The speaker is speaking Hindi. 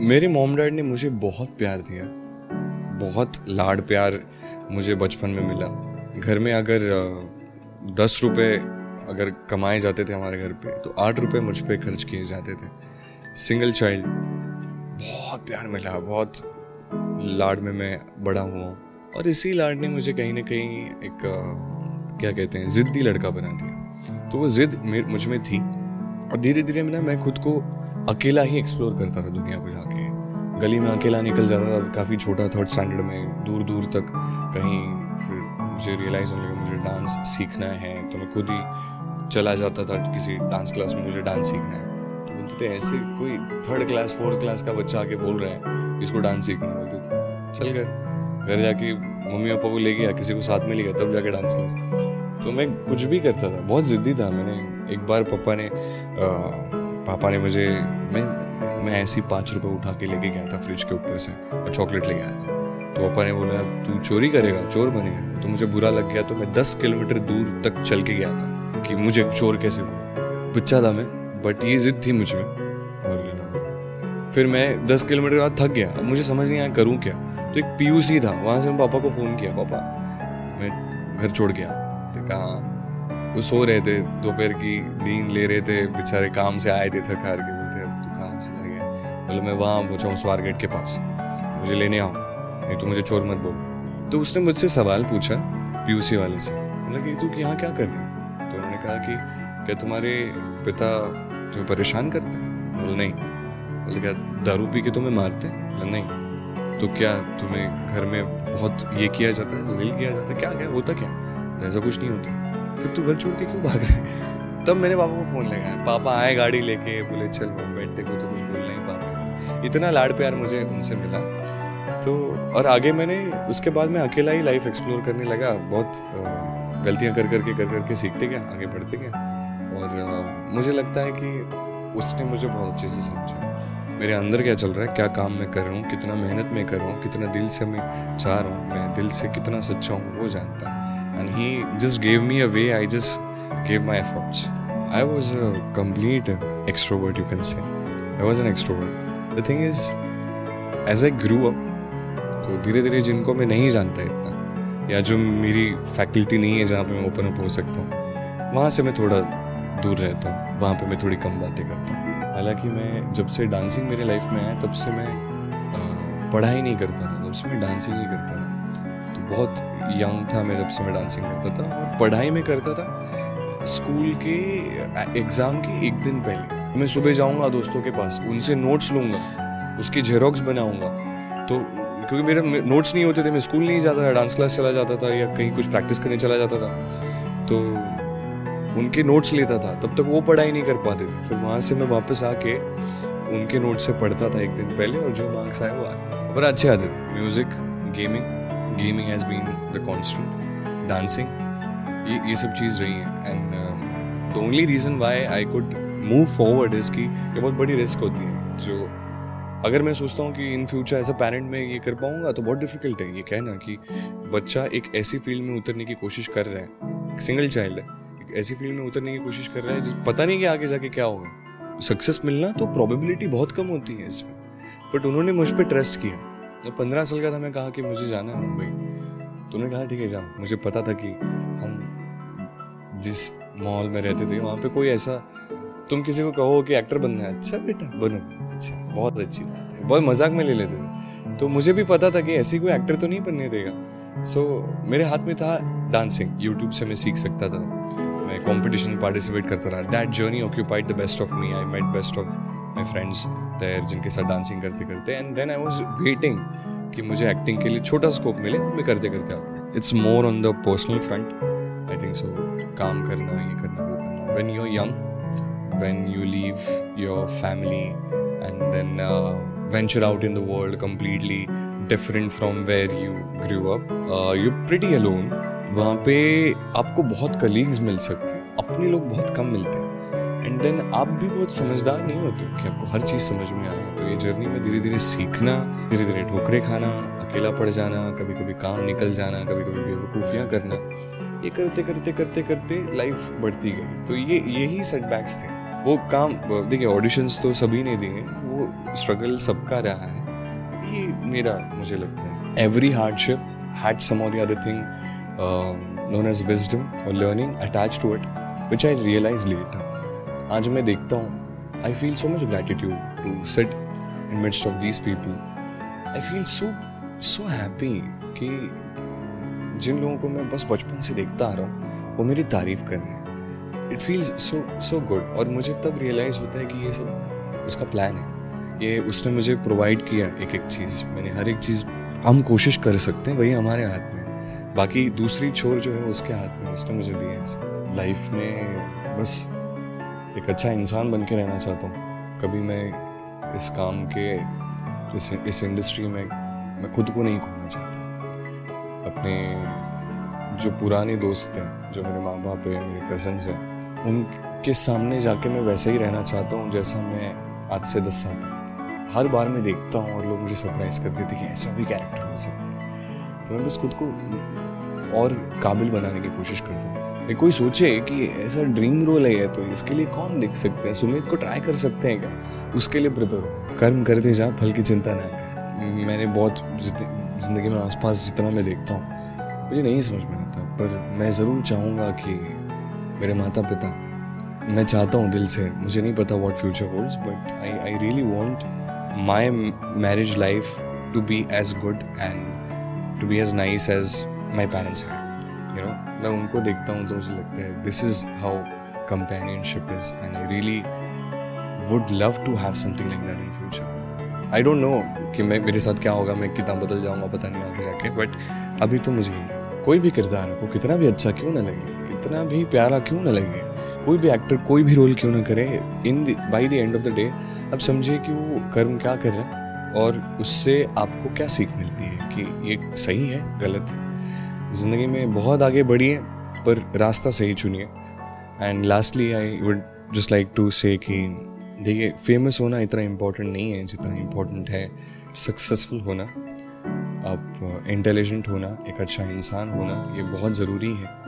मेरे मॉम डैड ने मुझे बहुत प्यार दिया। बहुत लाड प्यार मुझे बचपन में मिला। घर में अगर दस रुपये अगर कमाए जाते थे हमारे घर पे तो आठ रुपये मुझ पर खर्च किए जाते थे। सिंगल चाइल्ड बहुत प्यार मिला। बहुत लाड में मैं बड़ा हुआ और इसी लाड ने मुझे कहीं ना कहीं एक क्या कहते हैं, ज़िद्दी लड़का बना दिया। तो वो ज़िद मुझमें थी। और धीरे धीरे मैं ना मैं खुद को अकेला ही एक्सप्लोर करता था दुनिया को जाके। गली में अकेला निकल जाता था काफ़ी छोटा थर्ड स्टैंडर्ड में दूर दूर तक कहीं फिर मुझे रियलाइज़ होने लगा मुझे डांस सीखना है तो मैं खुद ही चला जाता था किसी डांस क्लास में मुझे डांस सीखना है। तो बोलते थे ऐसे कोई थर्ड क्लास फोर्थ क्लास का बच्चा आके बोल रहा है इसको डांस सीखना बोलते चल कर घर जाके मम्मी पापा को ले गया किसी को साथ में ले गया तब जाके डांस क्लास तो मैं कुछ भी करता था बहुत ज़िद्दी था। मैंने एक बार पापा ने अ, पापा ने मुझे मैं मैं ऐसे ही पाँच रुपये उठा के लेके गया था फ्रिज के ऊपर से और चॉकलेट लेके आया था। तो पापा ने बोला, तू चोरी करेगा, चोर बनेगा। तो मुझे बुरा लग गया तो मैं दस किलोमीटर दूर तक चल के गया था कि मुझे चोर कैसे बना बच्चा था मैं बट ये जिद थी मुझमें। और फिर मैं दस किलोमीटर बाद थक गया। अब मुझे समझ नहीं आया करूँ क्या। तो एक पीयूसी था, वहाँ से मैं पापा को फ़ोन किया, पापा, मैं घर छोड़ गया तो कहा वो सो रहे थे, दोपहर की नींद ले रहे थे, बेचारे काम से आए थे थक हार के। बोले, मैं वहाँ पहुँचा हूँ स्वार गेट के पास। मुझे लेने आओ, नहीं तो मुझे चोर मत बोल। तो उसने मुझसे सवाल पूछा पीयूसी वाले से। बोला कि, तू यहाँ क्या कर रही है? तो उन्होंने कहा कि, क्या तुम्हारे पिता तुम्हें परेशान करते हैं? बोले, नहीं। बोले, क्या दारू पी के तुम्हें मारते हैं? नहीं। तो क्या तुम्हें घर में बहुत ये किया जाता है, जलील किया जाता है? क्या क्या होता क्या? तो ऐसा कुछ नहीं होता। फिर तू घर छोड़ के क्यों भाग रहे तब मेरे पापा को फ़ोन लगाया। पापा आए गाड़ी लेके, बोले, चल, बैठते को तो कुछ बोलना ही पापा इतना लाड प्यार मुझे उनसे मिला। तो और आगे मैंने उसके बाद मैं अकेला ही लाइफ एक्सप्लोर करने लगा। बहुत गलतियाँ कर करके कर करके सीखते गया, आगे बढ़ते गया। और मुझे लगता है कि उसने मुझे बहुत अच्छे से समझा। मेरे अंदर क्या चल रहा है? क्या काम मैं कर रहा हूँ? कितना मेहनत मैं कर रहा हूँ? कितना दिल से मैं चाह रहा हूँ? मैं दिल से कितना सच्चा हूँ? वो जानता। है and he just gave me a way I just gave my efforts I was a complete extrovert you can say I was an extrovert the thing is as I grew up तो धीरे धीरे जिनको मैं नहीं जानता इतना, या जो मेरी फैकल्टी नहीं है जहाँ पे मैं ओपन अप हो सकता हूँ, वहाँ से मैं थोड़ा दूर रहता हूँ, वहाँ पे मैं थोड़ी कम बातें करता हूँ। हालाँकि मैं जब से डांसिंग मेरे लाइफ में आया, तब से मैं पढ़ाई नहीं करता था, तब से मैं डांसिंग ही करता था। तो बहुत यंग था मैं जब से मैं डांसिंग करता था, और पढ़ाई में करता था, स्कूल के एग्ज़ाम के एक दिन पहले। मैं सुबह जाऊँगा दोस्तों के पास, उनसे नोट्स लूँगा, उसकी जेरोक्स बनाऊँगा। तो क्योंकि मेरे नोट्स नहीं होते थे, मैं स्कूल नहीं जाता था डांस क्लास चला जाता था या कहीं कुछ प्रैक्टिस करने चला जाता था। तो उनके नोट्स लेता था, तब तक वो पढ़ाई नहीं कर पाते थे। फिर वहाँ से मैं वापस आके उनके नोट से पढ़ता था एक दिन पहले और जो मार्क्स आए वो आए। पर अच्छे आते थे। Music gaming gaming has been the constant dancing ये ये सब चीज़ रही है। And the only reason why I could move forward is कि ये बहुत बड़ी रिस्क होती है। जो अगर मैं सोचता हूँ कि in future as a parent में ये कर पाऊँगा तो बहुत डिफ़िकल्ट है ये कहना कि बच्चा एक ऐसी फ़ील्ड में उतरने की कोशिश कर रहा है। सिंगल चाइल्ड है, एक ऐसी फ़ील्ड में उतरने की कोशिश कर रहा है पता नहीं कि आगे जाके क्या होगा। सक्सेस मिलना तो प्रोबेबिलिटी बहुत कम होती है इसमें। बट उन्होंने मुझ पर ट्रस्ट किया। जब पंद्रह साल का था, मैं कहा कि मुझे जाना है मुंबई। तो उन्होंने कहा, ठीक है, जाओ। मुझे पता था कि हम जिस मॉल में रहते थे, वहाँ पे कोई ऐसा तुम किसी को कहो कि एक्टर बनना है। अच्छा बेटा बनो। अच्छा बहुत अच्छी बात है। बहुत मज़ाक में ले लेते थे तो मुझे भी पता था कि ऐसी कोई एक्टर तो नहीं बनने देगा। सो so, मेरे हाथ में था डांसिंग यूट्यूब से मैं सीख सकता था। मैं कॉम्पिटिशन में पार्टिसिपेट करता रहा। That journey occupied the best of me I met best of my friends there जिनके साथ डांसिंग करते करते। And then I was waiting कि मुझे एक्टिंग के लिए छोटा स्कोप मिले। मैं करते करते आ it's more on the personal front I think so काम करना ये करना वो करना। When you are young when you leave your family and then uh, venture out in the world completely different from where you grew up uh, you're pretty alone. वहाँ पे आपको बहुत कलीग्स मिल सकते हैं अपने लोग बहुत कम मिलते हैं। एंड देन आप भी बहुत समझदार नहीं होते कि आपको हर चीज़ समझ में आए। तो ये जर्नी में धीरे धीरे सीखना धीरे धीरे ठोकरे खाना अकेला पड़ जाना कभी कभी काम निकल जाना कभी कभी बेवकूफ़ियाँ करना ये करते करते करते करते लाइफ बढ़ती गई। तो ये यही सेटबैक्स थे। वो काम देखिए ऑडिशंस तो सभी ने दिए, वो स्ट्रगल सबका रहा है। ये मेरा, मुझे लगता है। एवरी हार्डशिप हैड सम और other thing known as wisdom और learning attach to it which I realise late आज मैं देखता हूँ। I feel so much gratitude to sit in midst of these people I feel so so happy कि जिन लोगों को मैं बस बचपन से देखता आ रहा हूँ, वो मेरी तारीफ़ कर रहे हैं। It feels so so good और मुझे तब रियलाइज़ होता है कि ये सब उसका प्लान है। ये उसने मुझे प्रोवाइड किया एक एक चीज़। मैंने हर एक चीज़, हम कोशिश कर सकते हैं, वही हमारे हाथ में बाकी दूसरी छोर जो है, उसके हाथ में उसने मुझे दिया है लाइफ में बस एक अच्छा इंसान बन के रहना चाहता हूँ। कभी मैं इस काम के, इस इस इंडस्ट्री में मैं खुद को नहीं खोना चाहता। अपने जो पुराने दोस्त हैं, जो मेरे माँ बाप हैं, मेरे कज़न्स हैं उनके सामने जाके मैं वैसे ही रहना चाहता हूँ जैसा मैं आज से दस साल पहले था। हर बार मैं देखता हूँ और लोग मुझे सरप्राइज़ करते थे कि ऐसा भी कैरेक्टर हो सकता है। तो मैं बस खुद को और काबिल बनाने की कोशिश करता हूँ। कोई सोचे कि ऐसा ड्रीम रोल है तो इसके लिए कौन लिख सकते हैं? सुमित को ट्राई कर सकते हैं क्या? उसके लिए प्रिपेयर हो। कर्म करते जा, फल की चिंता ना कर। मैंने बहुत ज़िंदगी में आसपास जितना मैं देखता हूँ, मुझे नहीं समझ में आता, पर मैं ज़रूर चाहूँगा कि मेरे माता पिता मैं चाहता हूँ दिल से। मुझे नहीं पता what future holds but I I really want my marriage life to be as good and to be as nice as my parents है यू नो मैं उनको देखता हूँ तो मुझे लगता है this is how companionship is and I really would love to have something like that in future I don't know कि मैं, मेरे साथ क्या होगा, मैं कितना बदल जाऊँगा, पता नहीं आगे जाके बट अभी तो मुझे कोई भी किरदार वो कितना भी अच्छा क्यों ना लगे? कितना भी प्यारा क्यों ना लगे? कोई भी एक्टर कोई भी रोल क्यों ना करे? In by the end of the day अब समझिए कि वो कर्म क्या कर रहे हैं और उससे आपको क्या सीख मिलती है कि ये सही है, गलत है? ज़िंदगी में बहुत आगे बढ़िए, पर रास्ता सही चुनिए। And lastly I would just like to say कि देखिए फ़ेमस होना इतना इम्पोर्टेंट नहीं है जितना इम्पोर्टेंट है सक्सेसफुल होना। आप इंटेलिजेंट होना, एक अच्छा इंसान होना, ये बहुत ज़रूरी है।